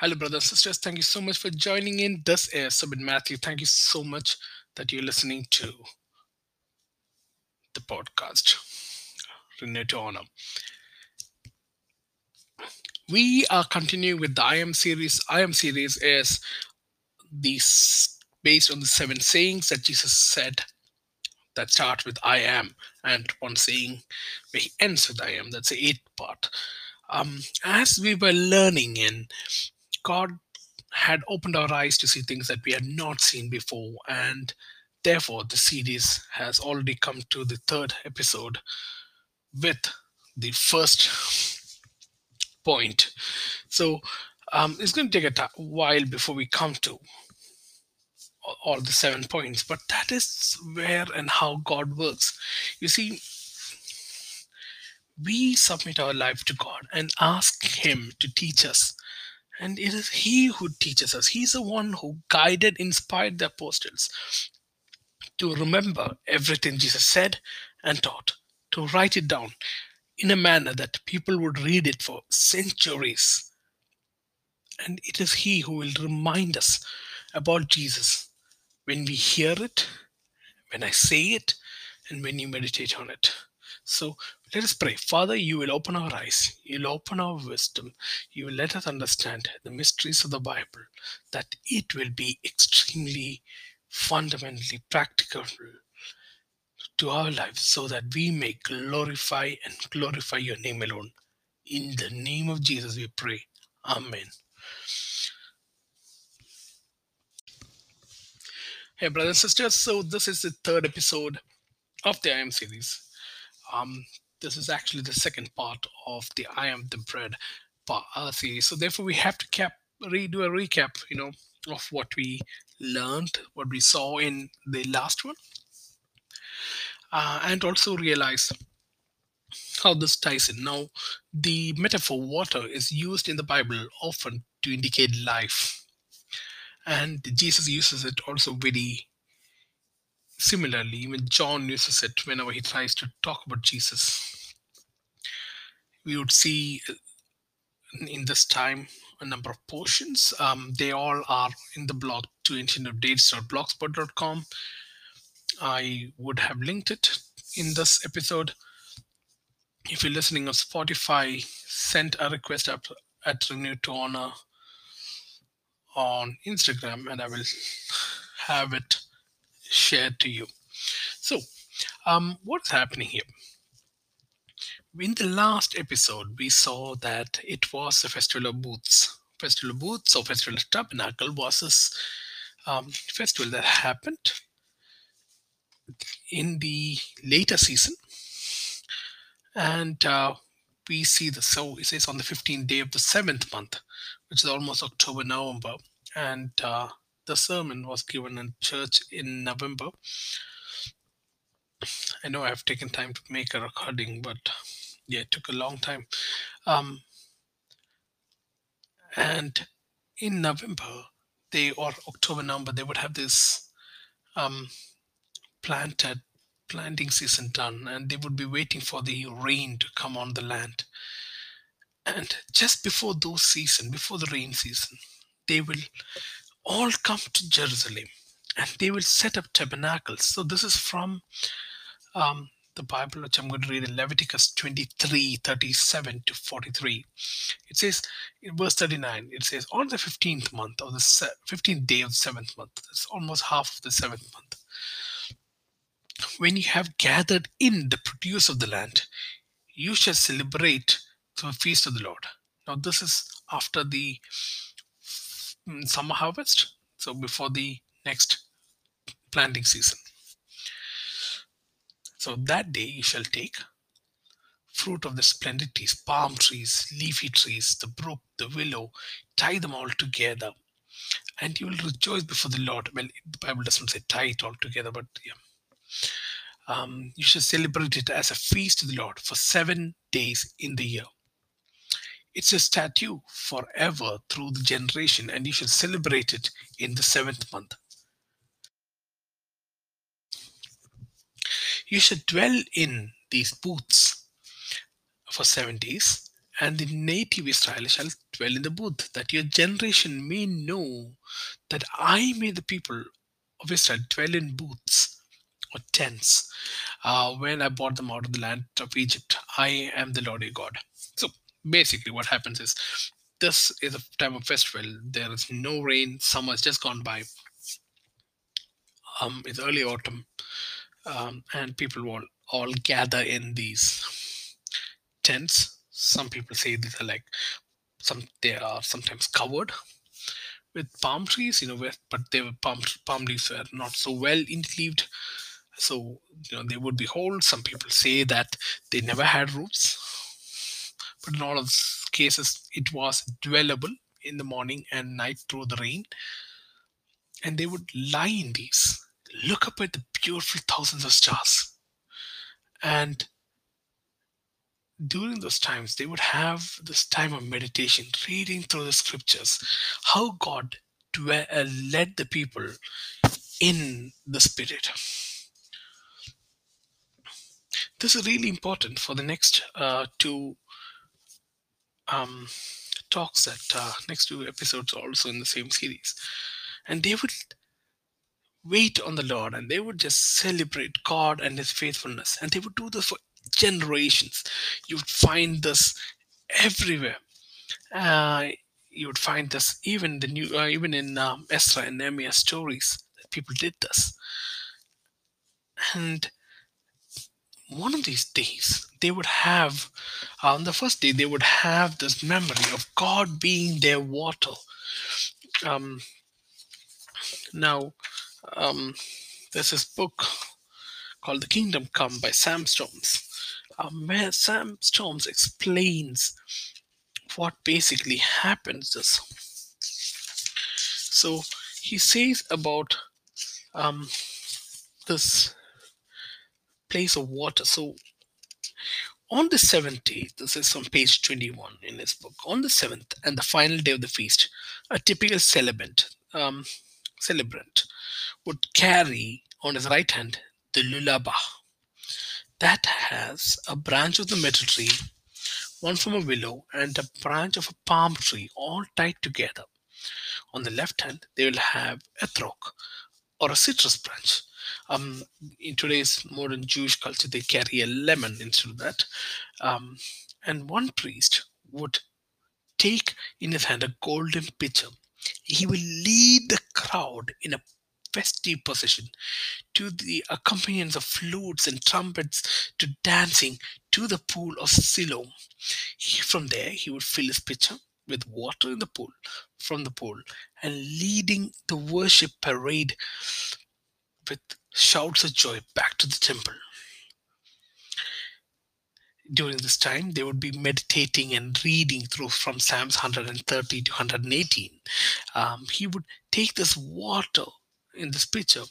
Hello, brothers and sisters. Thank you so much for joining in. This is Subin Matthew. Thank you so much that you're listening to the podcast. Renew to honor. We are continuing with the I am series. I am series is these based on the seven sayings that Jesus said that start with I am, and one saying where he ends with I am. That's the eighth part. Um, as we were learning in God had opened our eyes to see things that we had not seen before, and therefore the series has already come to the third episode with the first point. So um, it's going to take a t- while before we come to all the seven points, but that is where and how God works. You see, we submit our life to God and ask Him to teach us. And it is He who teaches us. He's the one who guided, inspired the apostles to remember everything Jesus said and taught, to write it down in a manner that people would read it for centuries. And it is He who will remind us about Jesus when we hear it, when I say it, and when you meditate on it. So let us pray. Father, you will open our eyes, you'll open our wisdom, you will let us understand the mysteries of the Bible, that it will be extremely fundamentally practical to our lives so that we may glorify and glorify your name alone. In the name of Jesus, we pray. Amen. Hey, brothers and sisters. So, this is the third episode of the I Am series. Um, this is actually the second part of the I Am the Bread part, uh. So, therefore, we have to cap, redo a recap, you know, of what we learned, what we saw in the last one, uh, and also realize how this ties in. Now, the metaphor water is used in the Bible often to indicate life, and Jesus uses it also very similarly. Even John uses it whenever he tries to talk about Jesus. We would see uh, in this time a number of portions. Um, they all are in the blog to ancientofdays.blogspot.com. I would have linked it in this episode. If you're listening on Spotify, send a request up at Renew to Honor on Instagram and I will have it shared to you. So, um, what's happening here? In the last episode, we saw that it was a festival of booths. Festival of booths or festival of tabernacle was this um, festival that happened in the later season, and uh, we see the so it says on the 15th day of the seventh month, which is almost October, November, and uh, the sermon was given in church in November. I know I've taken time to make a recording, but yeah, it took a long time. Um, and in November, they or October, November, they would have this um, planted planting season done, and they would be waiting for the rain to come on the land. And just before those season, before the rain season, they will all come to Jerusalem and they will set up tabernacles. So this is from um, the Bible, which I'm going to read in Leviticus 23 37 to 43. It says in verse 39, it says, On the 15th month of the 15th day of the seventh month, that's almost half of the seventh month, when you have gathered in the produce of the land, you shall celebrate the feast of the Lord. Now, this is after the summer harvest, so before the next planting season. So that day you shall take fruit of the splendid trees, palm trees, leafy trees, the brook, the willow, tie them all together, and you will rejoice before the Lord. Well, the Bible doesn't say tie it all together, but yeah. Um, you shall celebrate it as a feast to the Lord for seven days in the year. It's a statute forever through the generation, and you shall celebrate it in the seventh month. You should dwell in these booths for seven days, and the native Israel shall dwell in the booth, that your generation may know that I made the people of Israel dwell in booths or tents uh, when I brought them out of the land of Egypt. I am the Lord your God. Basically, what happens is this is a time of festival. There is no rain. Summer has just gone by. Um, it's early autumn, um, and people will all gather in these tents. Some people say these are like some they are sometimes covered with palm trees, you know, where, but they were palm palm leaves were not so well interleaved, so you know they would be whole. Some people say that they never had roofs, in all of cases, it was dwellable in the morning and night through the rain, and they would lie in these, look up at the beautiful thousands of stars, and during those times they would have this time of meditation reading through the scriptures how god dwe- uh, led the people in the spirit. This is really important for the next uh, two um, talks that uh, next two episodes also in the same series. And they would wait on the lord and they would just celebrate god and his faithfulness. And they would do this for generations. You would find this everywhere. Uh, you would find this even the new uh, even in um, and Nehemiah stories that people did this. And one of these days they would have uh, on the first day they would have this memory of god being their water um, now um, there's this book called the kingdom come by sam storms um, where sam storms explains what basically happens this so he says about um, this place of water. So on the seventh day, this is on page 21 in his book, on the seventh and the final day of the feast, a typical celebrant, um, celebrant would carry on his right hand the lullaba that has a branch of the myrtle tree, one from a willow, and a branch of a palm tree, all tied together. On the left hand, they will have a ethrog or a citrus branch. Um, in today's modern Jewish culture, they carry a lemon instead of that. Um, and one priest would take in his hand a golden pitcher. He will lead the crowd in a festive procession to the accompaniments of flutes and trumpets to dancing to the pool of Siloam. He- from there, he would fill his pitcher with water in the pool from the pool and leading the worship parade with shouts of joy back to the temple. During this time, they would be meditating and reading through from Psalms 130 to 118. Um, he would take this water in this pitcher,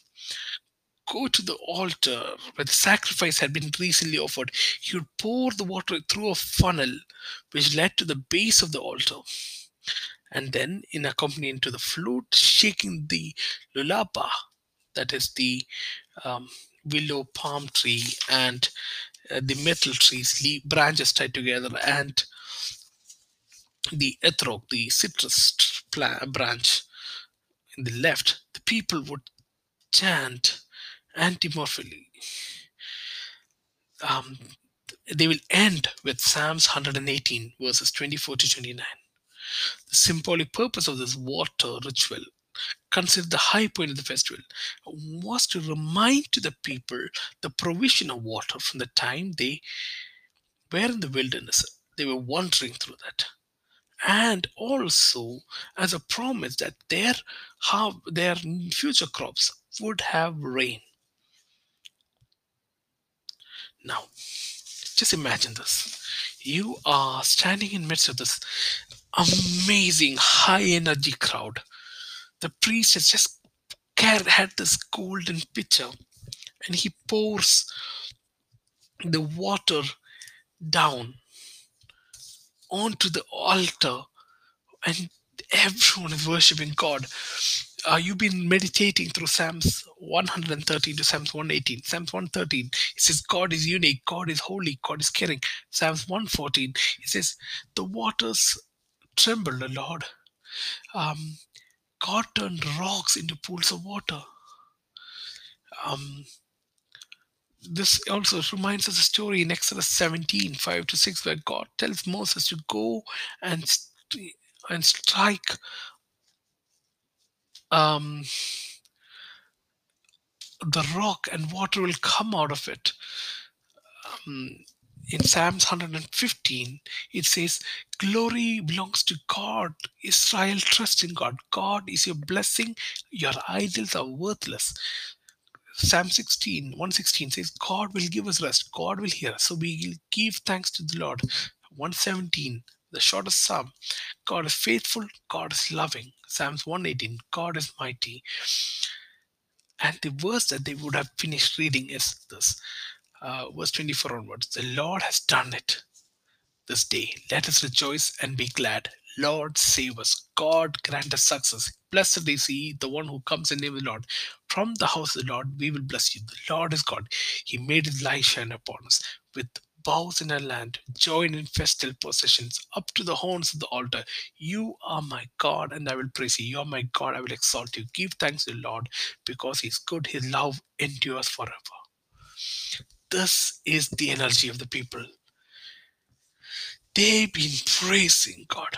go to the altar where the sacrifice had been recently offered. He would pour the water through a funnel which led to the base of the altar. And then, in accompaniment to the flute, shaking the lullaba, that is the um, willow palm tree and uh, the myrtle trees le- branches tied together and the ethrog the citrus tr- pla- branch in the left the people would chant antiphonally. Um, they will end with psalms 118 verses 24 to 29 the symbolic purpose of this water ritual considered the high point of the festival, was to remind to the people the provision of water from the time they were in the wilderness. They were wandering through that. And also as a promise that their how their future crops would have rain. Now, just imagine this. You are standing in midst of this amazing high energy crowd the priest has just carried, had this golden pitcher and he pours the water down onto the altar and everyone is worshiping god uh, you've been meditating through Psalms 113 to Psalms 118. Psalms 113, it says, God is unique, God is holy, God is caring. Psalms 114, it says, The waters trembled, O Lord. Um, God turned rocks into pools of water. Um, this also reminds us a story in Exodus 17 5 to 6, where God tells Moses to go and, st- and strike um, the rock and water will come out of it. Um, in Psalms 115, it says, Glory belongs to God. Israel, trust in God. God is your blessing. Your idols are worthless. Psalm 16, 116 says, God will give us rest. God will hear us. So we will give thanks to the Lord. 117, the shortest psalm. God is faithful. God is loving. Psalms 118, God is mighty. And the verse that they would have finished reading is this uh, verse 24 onwards. The Lord has done it this day. Let us rejoice and be glad. Lord, save us. God, grant us success. Blessed he, the one who comes in the name of the Lord. From the house of the Lord, we will bless you. The Lord is God. He made his light shine upon us. With bows in our land, join in festal processions, up to the horns of the altar. You are my God, and I will praise you. You are my God, I will exalt you. Give thanks to the Lord, because he is good. His love endures forever. This is the energy of the people. They've been praising God.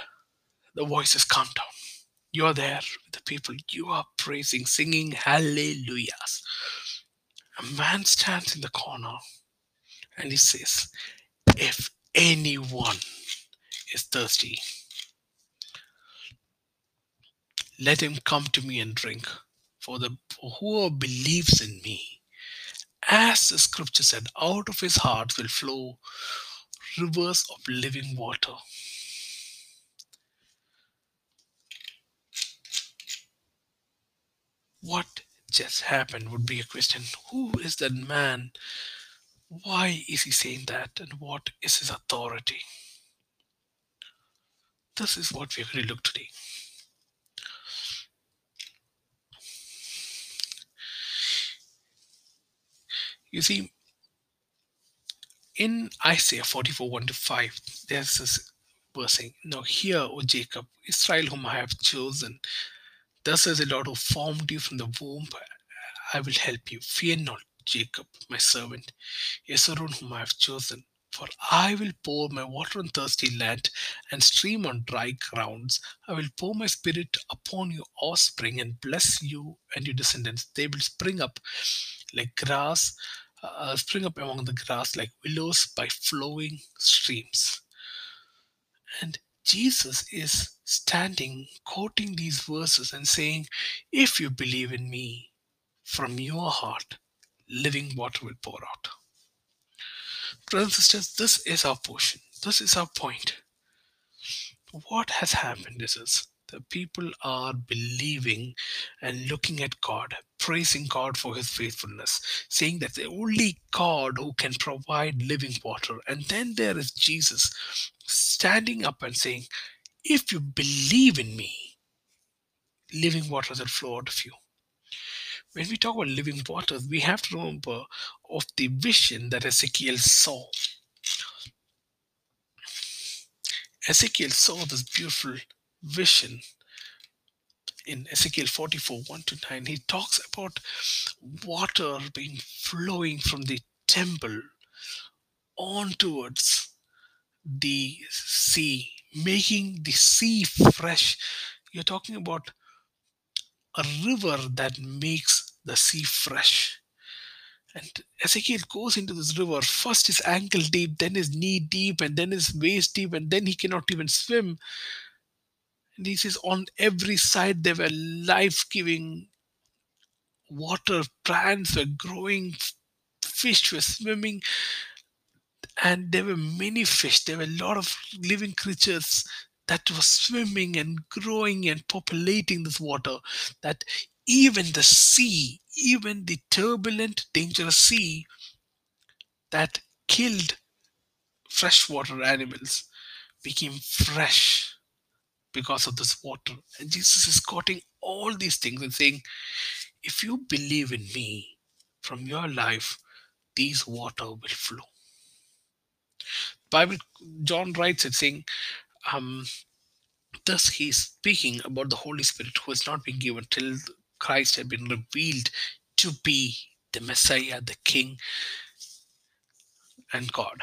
The voices calm down. You are there with the people. You are praising, singing hallelujahs. A man stands in the corner and he says, If anyone is thirsty, let him come to me and drink. For the whoever believes in me, as the scripture said, out of his heart will flow rivers of living water. What just happened would be a question. Who is that man? Why is he saying that? And what is his authority? This is what we're going to look today. You see, in Isaiah 44 1 to 5, there's this verse saying, Now hear, O Jacob, Israel, whom I have chosen. Thus says the Lord who formed you from the womb, I will help you. Fear not, Jacob, my servant, Yeshurun, whom I have chosen. For I will pour my water on thirsty land and stream on dry grounds. I will pour my spirit upon your offspring and bless you and your descendants. They will spring up like grass, uh, spring up among the grass like willows by flowing streams. And Jesus is standing, quoting these verses and saying, If you believe in me, from your heart, living water will pour out. Brothers and sisters, this is our portion. This is our point. What has happened is the people are believing and looking at God, praising God for his faithfulness, saying that the only God who can provide living water. And then there is Jesus standing up and saying, If you believe in me, living water will flow out of you. When we talk about living waters, we have to remember of the vision that Ezekiel saw. Ezekiel saw this beautiful vision in Ezekiel 44 1 to 9. He talks about water being flowing from the temple on towards the sea, making the sea fresh. You're talking about a river that makes the sea fresh. And Ezekiel goes into this river. First his ankle deep, then his knee deep, and then his waist deep, and then he cannot even swim. He says, on every side there were life giving water, plants were growing, fish were swimming, and there were many fish. There were a lot of living creatures that were swimming and growing and populating this water. That even the sea, even the turbulent, dangerous sea that killed freshwater animals became fresh because of this water. And Jesus is quoting all these things and saying, If you believe in me, from your life, these water will flow. Bible John writes it saying, um, thus he's speaking about the Holy Spirit who has not been given till Christ had been revealed to be the Messiah, the King, and God.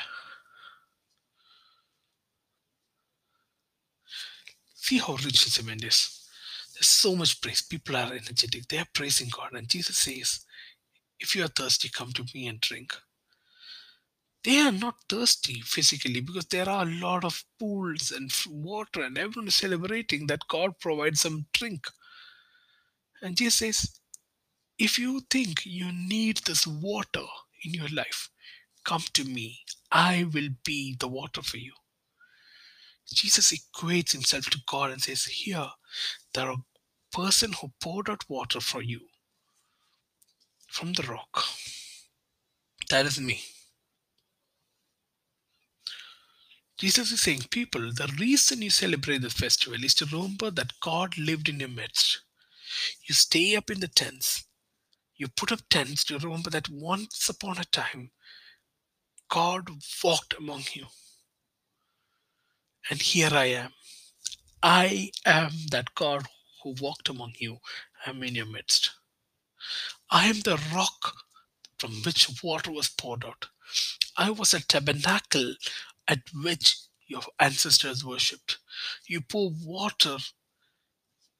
See how rich this event is. There's so much praise. People are energetic. They are praising God. And Jesus says, If you are thirsty, come to me and drink. They are not thirsty physically because there are a lot of pools and water, and everyone is celebrating that God provides some drink. And Jesus says, If you think you need this water in your life, come to me. I will be the water for you. Jesus equates himself to God and says, Here, there are a person who poured out water for you from the rock. That is me. Jesus is saying, People, the reason you celebrate the festival is to remember that God lived in your midst. You stay up in the tents. You put up tents to remember that once upon a time, God walked among you. And here I am. I am that God who walked among you. I am in your midst. I am the rock from which water was poured out. I was a tabernacle at which your ancestors worshipped. You pour water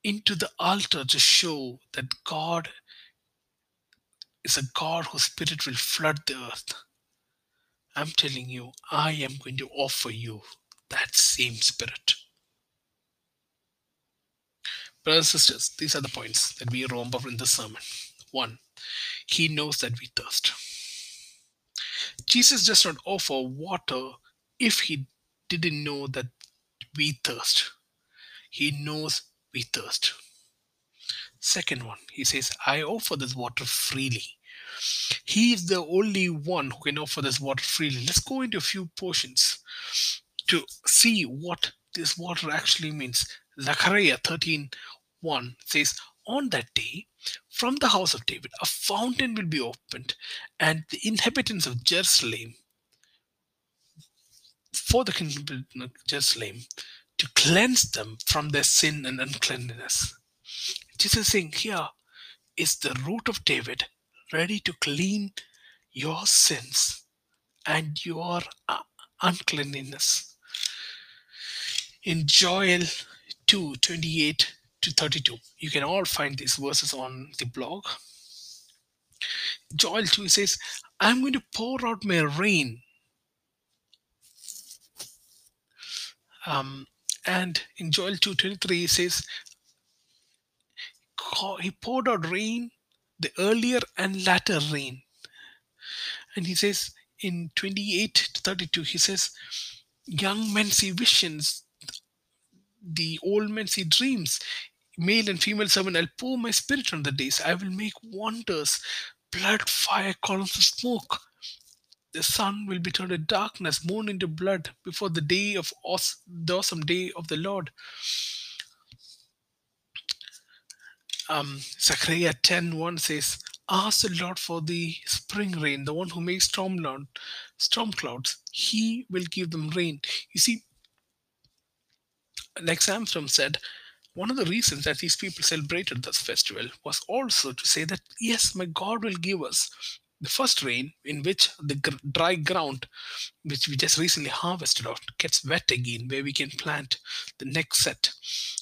into the altar to show that God is a God whose spirit will flood the earth. I'm telling you, I am going to offer you that same spirit. Brothers and sisters, these are the points that we remember in the sermon. One, he knows that we thirst. Jesus does not offer water if he didn't know that we thirst. He knows we thirst. Second one, he says, I offer this water freely. He is the only one who can offer this water freely. Let's go into a few portions to see what this water actually means. Zechariah 13 1 says, On that day, from the house of David, a fountain will be opened, and the inhabitants of Jerusalem, for the kingdom of Jerusalem, to cleanse them from their sin and uncleanness. Jesus saying, Here is the root of David, ready to clean your sins and your uh, uncleanliness in Joel 2 28 to 32. You can all find these verses on the blog. Joel 2 says, I'm going to pour out my rain. Um, and in Joel 2:23 he says, He poured out rain, the earlier and latter rain. And he says in 28 to 32, he says, Young men see visions, the old men see dreams. Male and female servant, I'll pour my spirit on the days. I will make wonders, blood, fire, columns of smoke. The sun will be turned to darkness, moon into blood before the day of aw- the awesome day of the Lord. Um, Zechariah 10 1 says, Ask the Lord for the spring rain, the one who makes storm, storm clouds. He will give them rain. You see, like Samson said, one of the reasons that these people celebrated this festival was also to say that, yes, my God will give us the first rain in which the gr- dry ground, which we just recently harvested out, gets wet again, where we can plant the next set.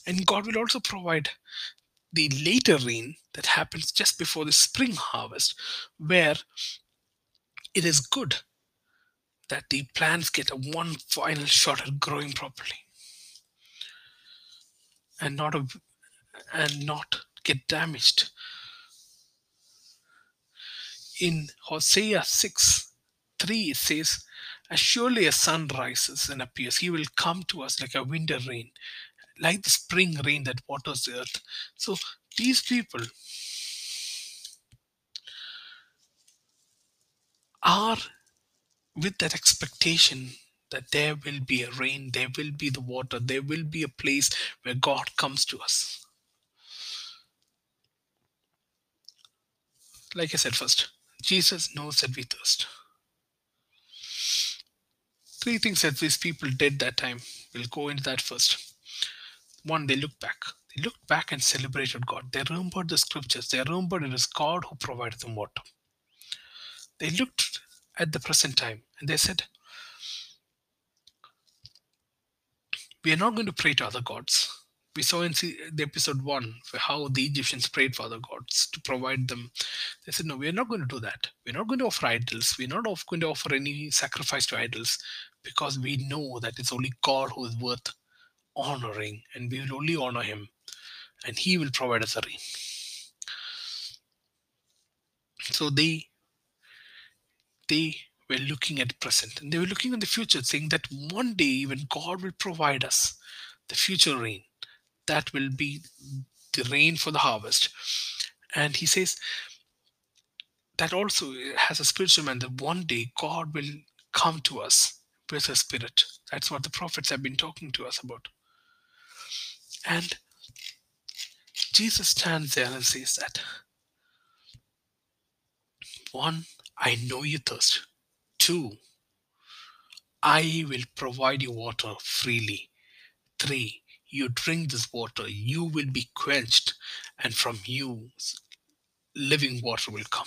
And God will also provide the later rain that happens just before the spring harvest, where it is good that the plants get a one final shot at growing properly and not a, and not get damaged. In Hosea 6 3, it says, As surely as sun rises and appears, he will come to us like a winter rain, like the spring rain that waters the earth. So these people are with that expectation that there will be a rain, there will be the water, there will be a place where God comes to us. Like I said first, Jesus knows that we thirst. Three things that these people did that time. We'll go into that first. One, they looked back. They looked back and celebrated God. They remembered the scriptures. They remembered it is God who provided them water. They looked at the present time and they said, We are not going to pray to other gods. We saw in the episode one how the Egyptians prayed for other gods to provide them. They said, No, we are not going to do that. We're not going to offer idols. We're not going to offer any sacrifice to idols because we know that it's only God who is worth honoring and we will only honor him and he will provide us a rain. So they they were looking at present and they were looking at the future, saying that one day when God will provide us the future rain, that will be the rain for the harvest. And he says that also has a spiritual man that one day God will come to us with a spirit. That's what the prophets have been talking to us about. And Jesus stands there and says that one, I know you thirst. Two, I will provide you water freely. Three, you drink this water, you will be quenched, and from you living water will come.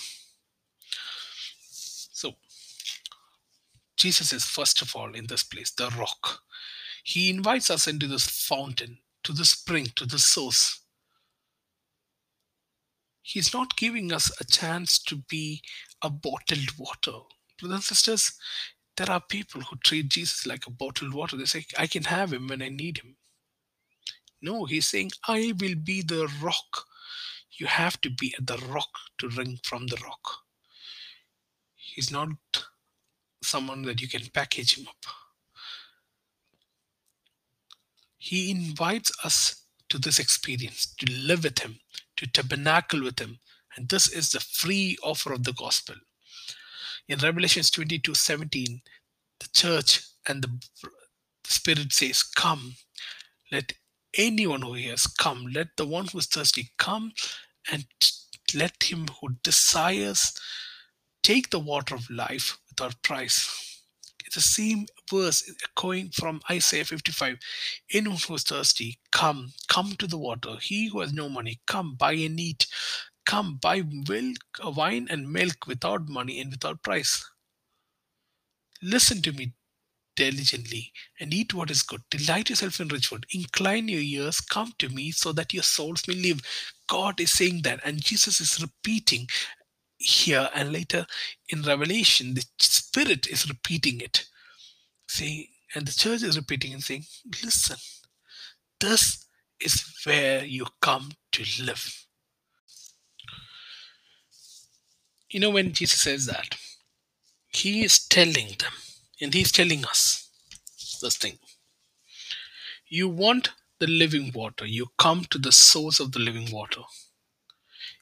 So, Jesus is first of all in this place, the rock. He invites us into this fountain, to the spring, to the source. He's not giving us a chance to be a bottled water. Brothers and sisters, there are people who treat Jesus like a bottled water. They say, I can have him when I need him. No, he's saying, I will be the rock. You have to be at the rock to drink from the rock. He's not someone that you can package him up. He invites us to this experience, to live with him, to tabernacle with him. And this is the free offer of the gospel. In Revelations 22 17, the church and the, the Spirit says, Come, let anyone who hears come. Let the one who is thirsty come and let him who desires take the water of life without price. It's the same verse echoing from Isaiah 55. Anyone who is thirsty, come, come to the water. He who has no money, come, buy and eat. Come, buy milk, uh, wine and milk without money and without price. Listen to me diligently and eat what is good. Delight yourself in rich food. Incline your ears, come to me so that your souls may live. God is saying that, and Jesus is repeating here and later in Revelation, the Spirit is repeating it. Saying, and the church is repeating and saying, Listen, this is where you come to live. You know, when Jesus says that, he is telling them, and he's telling us this thing. You want the living water, you come to the source of the living water.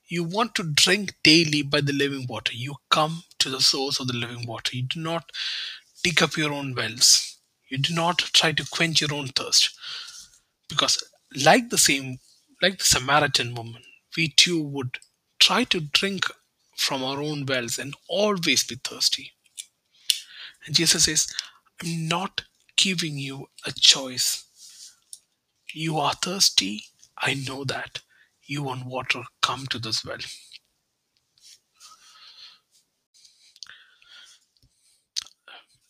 You want to drink daily by the living water, you come to the source of the living water. You do not dig up your own wells, you do not try to quench your own thirst. Because, like the same, like the Samaritan woman, we too would try to drink from our own wells and always be thirsty. And Jesus says, I'm not giving you a choice. You are thirsty. I know that. You want water. Come to this well.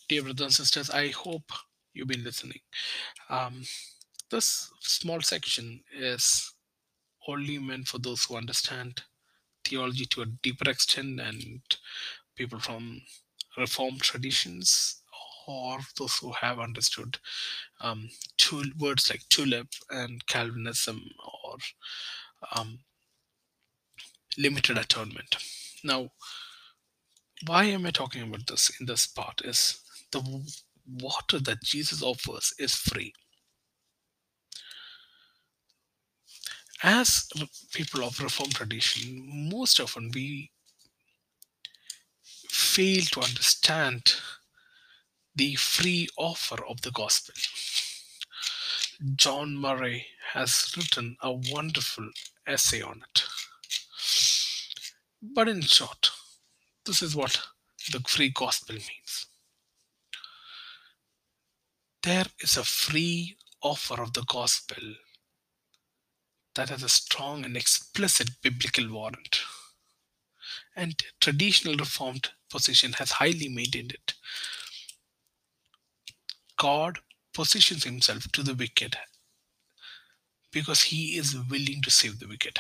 Dear brothers and sisters, I hope you've been listening. Um, this small section is only meant for those who understand theology to a deeper extent and people from reformed traditions or those who have understood um, tul- words like tulip and Calvinism or um, limited atonement. Now, why am I talking about this in this part? Is the water that Jesus offers is free. As people of reform tradition, most often we fail to understand the free offer of the gospel. John Murray has written a wonderful essay on it. But in short, this is what the free gospel means. There is a free offer of the gospel that has a strong and explicit biblical warrant. And traditional reformed position has highly maintained it. God positions himself to the wicked because he is willing to save the wicked.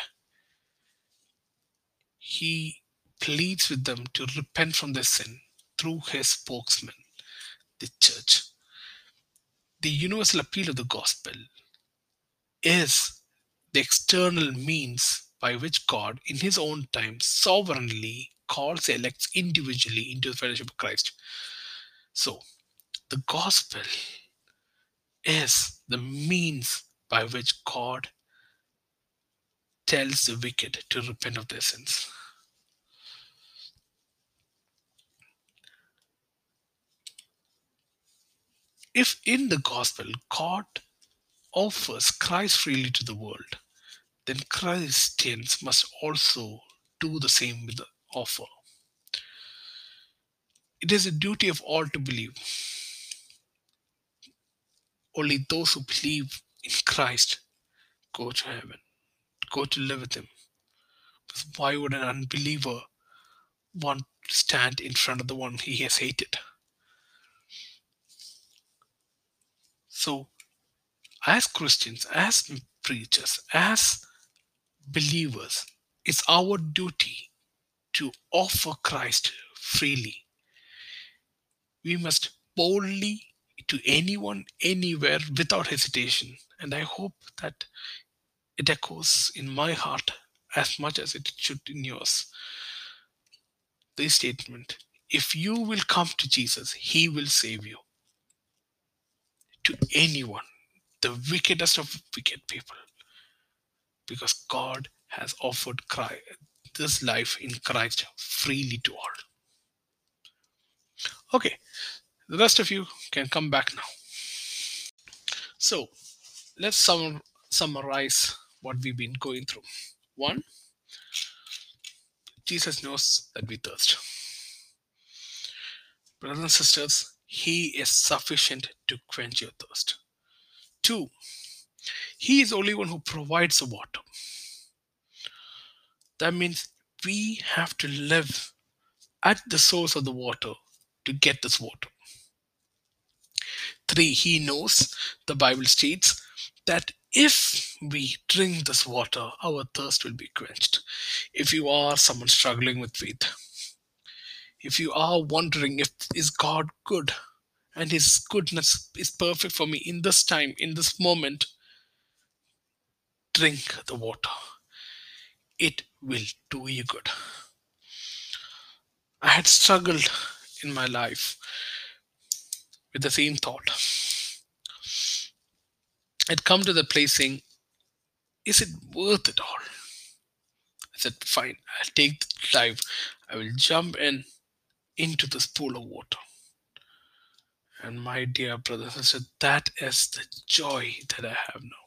He pleads with them to repent from their sin through his spokesman, the church. The universal appeal of the gospel is the external means by which God, in his own time, sovereignly calls the elects individually into the fellowship of Christ. So, the gospel is the means by which God tells the wicked to repent of their sins. If in the gospel God offers Christ freely to the world, then Christians must also do the same with the offer. It is a duty of all to believe. Only those who believe in Christ go to heaven, go to live with Him. Why would an unbeliever want to stand in front of the one he has hated? So, as Christians, as preachers, as believers, it's our duty to offer Christ freely. We must boldly to anyone, anywhere, without hesitation. And I hope that it echoes in my heart as much as it should in yours. This statement if you will come to Jesus, he will save you. To anyone, the wickedest of wicked people. Because God has offered Christ, this life in Christ freely to all. Okay, the rest of you can come back now. So, let's sum- summarize what we've been going through. One, Jesus knows that we thirst. Brothers and sisters, He is sufficient to quench your thirst. Two, He is the only one who provides the water. That means we have to live at the source of the water to get this water. Three, He knows, the Bible states, that if we drink this water, our thirst will be quenched. If you are someone struggling with faith, if you are wondering if is God good and his goodness is perfect for me in this time, in this moment, drink the water. It will do you good. I had struggled in my life with the same thought. I'd come to the place saying, Is it worth it all? I said, Fine, I'll take the dive. I will jump in into this pool of water. And my dear brothers sisters, that is the joy that I have now.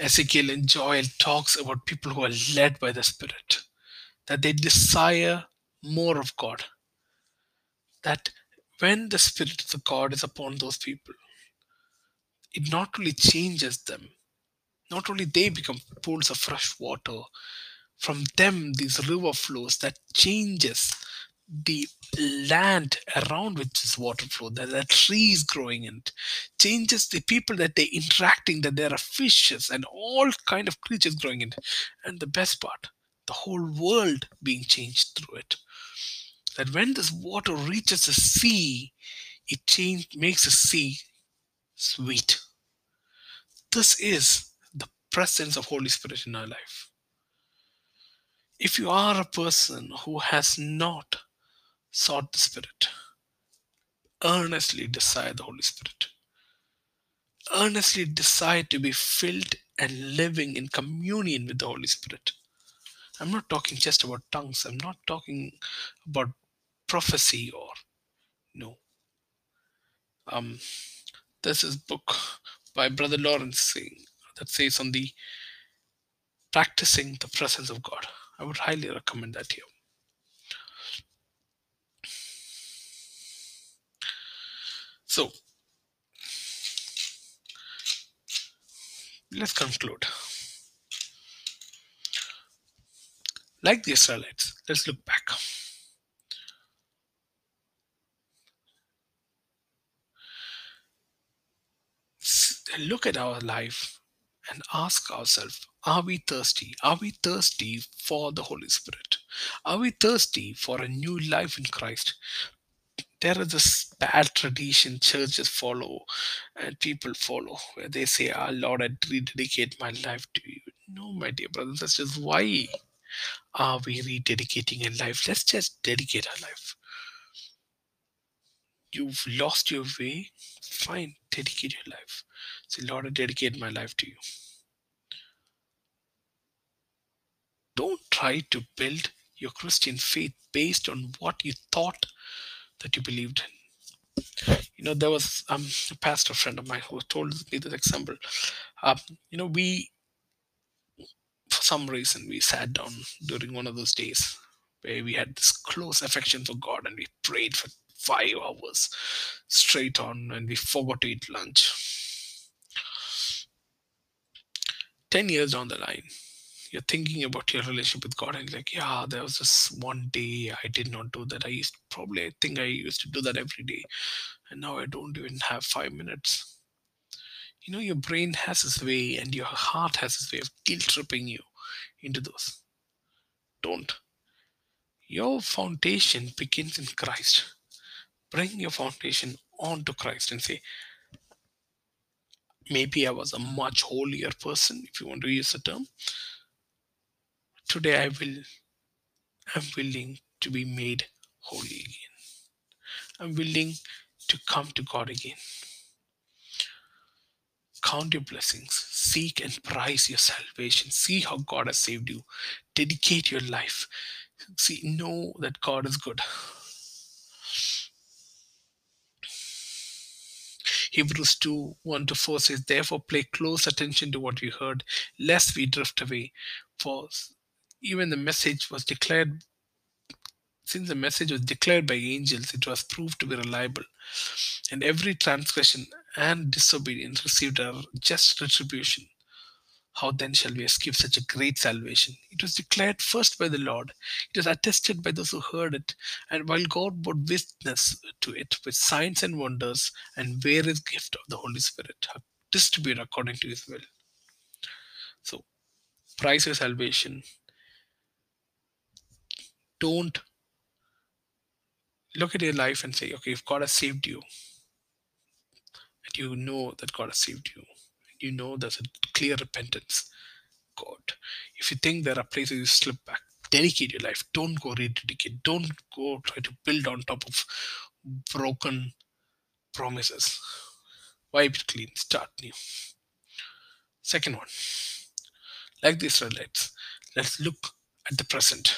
Ezekiel and Joel talks about people who are led by the Spirit, that they desire more of God. That when the Spirit of God is upon those people, it not only changes them, not only they become pools of fresh water, from them these river flows that changes the land around which this water flow there are trees growing in it changes the people that they're interacting that there are fishes and all kind of creatures growing in and the best part the whole world being changed through it. That when this water reaches the sea it change, makes the sea sweet. This is the presence of holy spirit in our life. If you are a person who has not sought the Spirit. Earnestly desire the Holy Spirit. Earnestly desire to be filled and living in communion with the Holy Spirit. I'm not talking just about tongues. I'm not talking about prophecy or no. Um, this is book by Brother Lawrence saying that says on the practicing the presence of God. I would highly recommend that here. So let's conclude. Like the Israelites, let's look back. Look at our life and ask ourselves are we thirsty? Are we thirsty for the Holy Spirit? Are we thirsty for a new life in Christ? There is this bad tradition churches follow and people follow where they say, Ah, Lord, I rededicate my life to you. No, my dear brothers, that's just why are we rededicating a life? Let's just dedicate our life. You've lost your way, fine, dedicate your life. Say, Lord, I dedicate my life to you. Don't try to build your Christian faith based on what you thought that you believed in. You know, there was um, a pastor friend of mine who told me this example. Um, you know, we, for some reason, we sat down during one of those days where we had this close affection for God and we prayed for five hours straight on and we forgot to eat lunch. 10 years down the line, you're thinking about your relationship with God and like, yeah, there was this one day I did not do that. I used probably I think I used to do that every day. And now I don't even have five minutes. You know, your brain has its way and your heart has its way of guilt tripping you into those. Don't. Your foundation begins in Christ. Bring your foundation onto Christ and say, maybe I was a much holier person, if you want to use the term. Today I will I'm willing to be made holy again. I'm willing to come to God again. Count your blessings. Seek and prize your salvation. See how God has saved you. Dedicate your life. See, know that God is good. Hebrews 2 1 to 4 says, Therefore, pay close attention to what you heard, lest we drift away. For even the message was declared, since the message was declared by angels, it was proved to be reliable. And every transgression and disobedience received a just retribution. How then shall we escape such a great salvation? It was declared first by the Lord. It was attested by those who heard it. And while God bore witness to it with signs and wonders and various gift of the Holy Spirit, distributed according to his will. So, price your salvation. Don't look at your life and say, okay, if God has saved you, and you know that God has saved you, you know there's a clear repentance. God, if you think there are places you slip back, dedicate your life. Don't go rededicate. Don't go try to build on top of broken promises. Wipe it clean. Start new. Second one, like the Israelites, let's look at the present.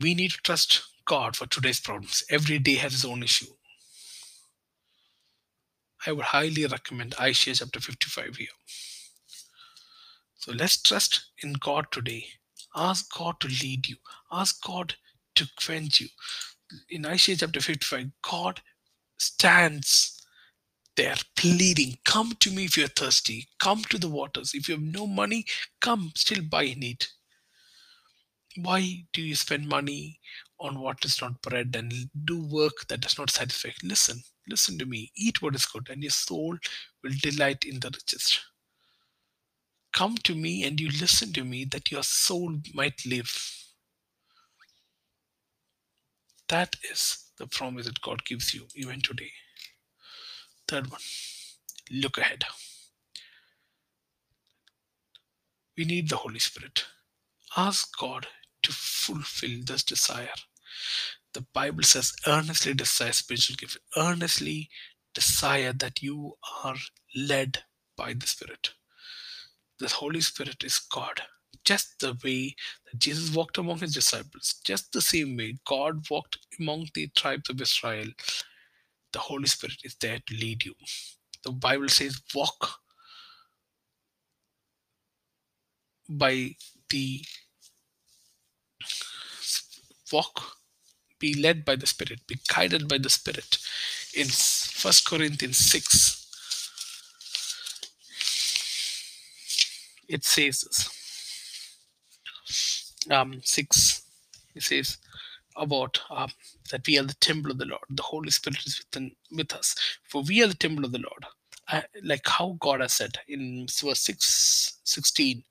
We need to trust God for today's problems. Every day has its own issue. I would highly recommend Isaiah chapter 55 here. So let's trust in God today. Ask God to lead you. Ask God to quench you. In Isaiah chapter 55, God stands there pleading, Come to me if you're thirsty. Come to the waters. If you have no money, come, still buy and eat. Why do you spend money on what is not bread and do work that does not satisfy? Listen, listen to me. Eat what is good, and your soul will delight in the richest. Come to me and you listen to me that your soul might live. That is the promise that God gives you even today. Third one, look ahead. We need the Holy Spirit. Ask God to fulfill this desire. The Bible says, earnestly desire spiritual gift. Earnestly desire that you are led by the Spirit. The Holy Spirit is God. Just the way that Jesus walked among his disciples, just the same way God walked among the tribes of Israel, the Holy Spirit is there to lead you. The Bible says, walk by the walk, be led by the Spirit, be guided by the Spirit. In First Corinthians 6, it says this. Um, 6, it says about um, that we are the temple of the Lord. The Holy Spirit is within with us. For we are the temple of the Lord. I, like how God has said in verse 6, 16,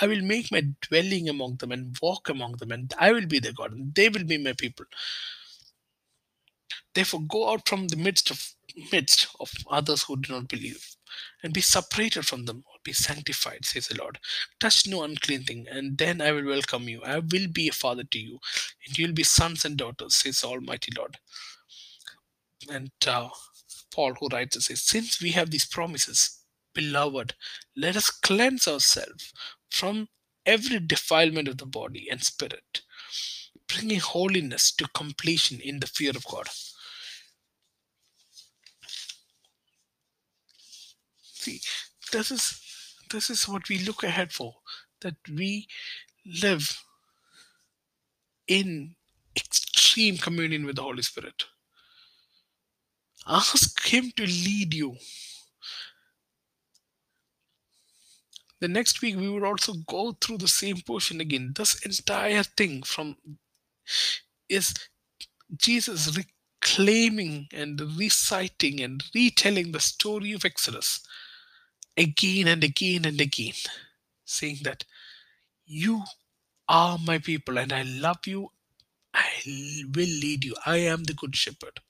I will make my dwelling among them and walk among them, and I will be their God, and they will be my people. Therefore, go out from the midst of midst of others who do not believe, and be separated from them, or be sanctified, says the Lord. Touch no unclean thing, and then I will welcome you. I will be a father to you, and you will be sons and daughters, says the Almighty Lord. And uh, Paul, who writes, it says, Since we have these promises, beloved, let us cleanse ourselves from every defilement of the body and spirit, bringing holiness to completion in the fear of God. See, this is this is what we look ahead for, that we live in extreme communion with the Holy Spirit. Ask Him to lead you. The next week, we would also go through the same portion again. This entire thing from is Jesus reclaiming and reciting and retelling the story of Exodus again and again and again, saying that you are my people and I love you. I will lead you. I am the good shepherd.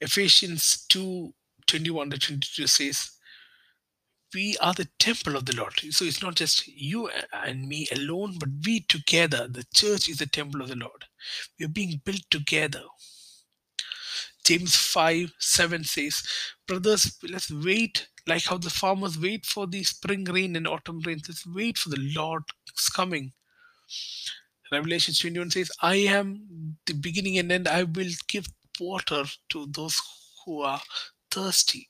Ephesians 2 21 to 22 says, We are the temple of the Lord. So it's not just you and me alone, but we together. The church is the temple of the Lord. We are being built together. James 5 7 says, Brothers, let's wait like how the farmers wait for the spring rain and autumn rain. Let's wait for the Lord's coming. Revelation 21 says, I am the beginning and end. I will give water to those who are thirsty.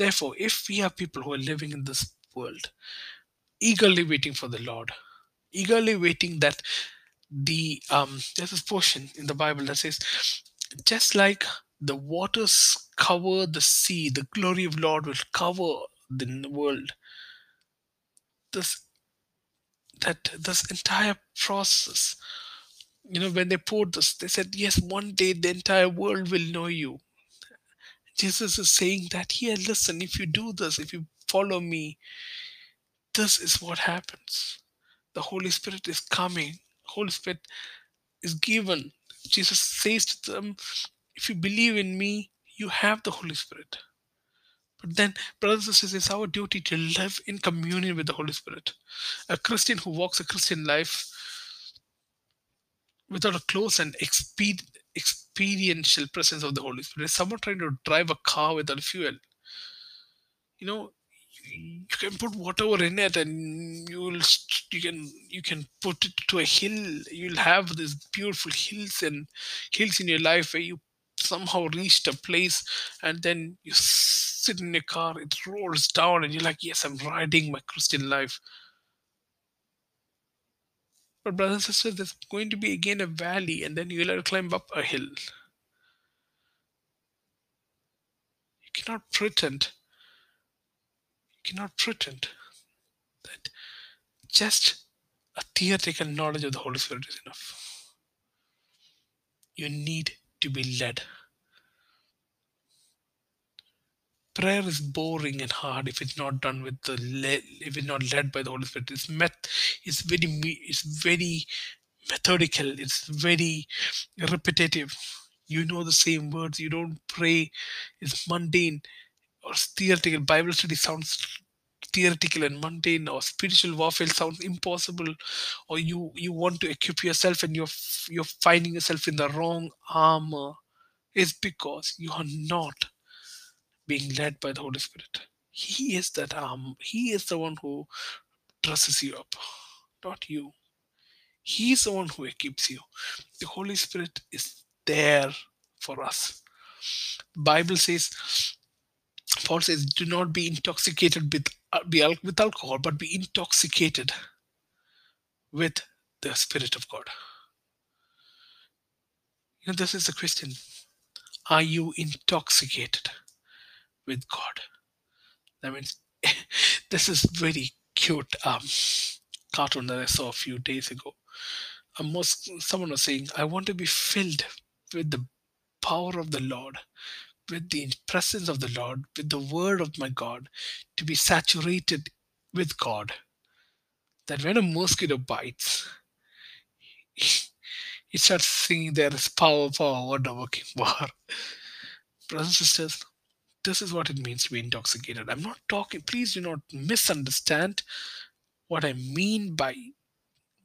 Therefore, if we have people who are living in this world, eagerly waiting for the Lord, eagerly waiting that the um there's this portion in the Bible that says, just like the waters cover the sea, the glory of Lord will cover the world. This that this entire process you know when they poured this they said yes one day the entire world will know you jesus is saying that here listen if you do this if you follow me this is what happens. The holy spirit is coming. Holy spirit is given. Jesus says to them if you believe in me you have the holy spirit. But then, brothers and sisters, it's our duty to live in communion with the Holy Spirit. A Christian who walks a Christian life without a close and experiential presence of the Holy Spirit is someone trying to drive a car without fuel. You know, you can put whatever in it, and you'll you can you can put it to a hill. You'll have these beautiful hills and hills in your life where you somehow reached a place, and then you sit in your car. It rolls down, and you're like, "Yes, I'm riding my Christian life." But brothers and sisters, there's going to be again a valley, and then you'll have to climb up a hill. You cannot pretend. You cannot pretend that just a theoretical knowledge of the Holy Spirit is enough. You need to be led. Prayer is boring and hard if it's not done with the if it's not led by the Holy Spirit. It's met. It's very it's very methodical. It's very repetitive. You know the same words. You don't pray. It's mundane or theoretical. Bible study sounds theoretical and mundane or spiritual warfare sounds impossible or you you want to equip yourself and you're you're finding yourself in the wrong armor is because you are not being led by the Holy Spirit. He is that arm. He is the one who dresses you up, not you. He is the one who equips you. The Holy Spirit is there for us. Bible says, Paul says, do not be intoxicated with, uh, be al- with alcohol, but be intoxicated with the Spirit of God. You know, this is a question. Are you intoxicated with God? That means this is very cute um, cartoon that I saw a few days ago. Uh, most someone was saying, "I want to be filled with the power of the Lord, with the presence of the Lord, with the word of my God, to be saturated with God." That when a mosquito bites, it starts singing, "There is power, power, wonder working power." Brothers and sisters, this is what it means to be intoxicated. I'm not talking, please do not misunderstand what I mean by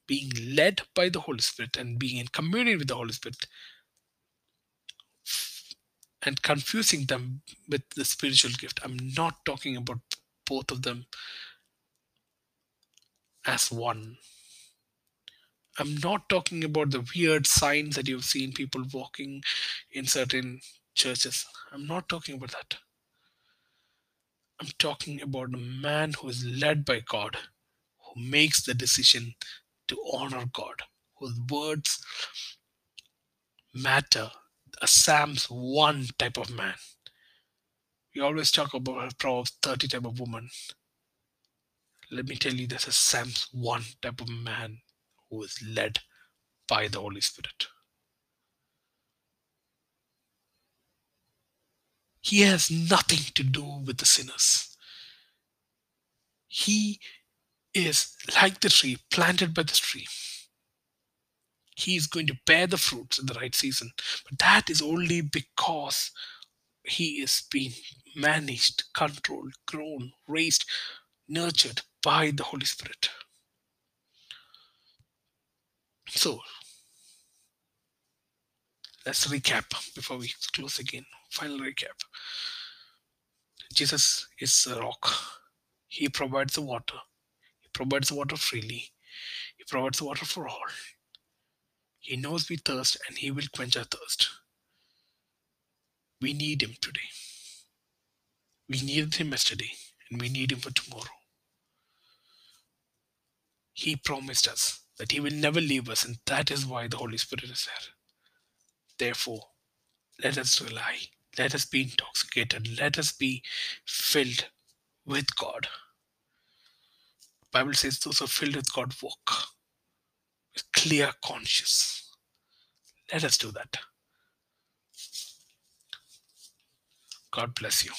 being led by the Holy Spirit and being in communion with the Holy Spirit and confusing them with the spiritual gift. I'm not talking about both of them as one. I'm not talking about the weird signs that you've seen people walking in certain churches. I'm not talking about that. I'm talking about a man who is led by God, who makes the decision to honor God, whose words matter. A Psalms 1 type of man. We always talk about a Proverbs 30 type of woman. Let me tell you, there's a Psalms 1 type of man who is led by the Holy Spirit. He has nothing to do with the sinners. He is like the tree planted by the stream. He is going to bear the fruits in the right season. But that is only because he is being managed, controlled, grown, raised, nurtured by the Holy Spirit. So, let's recap before we close again. Final recap Jesus is a rock, He provides the water, He provides the water freely, He provides the water for all. He knows we thirst and He will quench our thirst. We need Him today. We needed Him yesterday and we need Him for tomorrow. He promised us that He will never leave us, and that is why the Holy Spirit is there. Therefore, let us rely, let us be intoxicated, let us be filled with God. Bible says those who are filled with God walk with clear conscience. Let us do that. God bless you.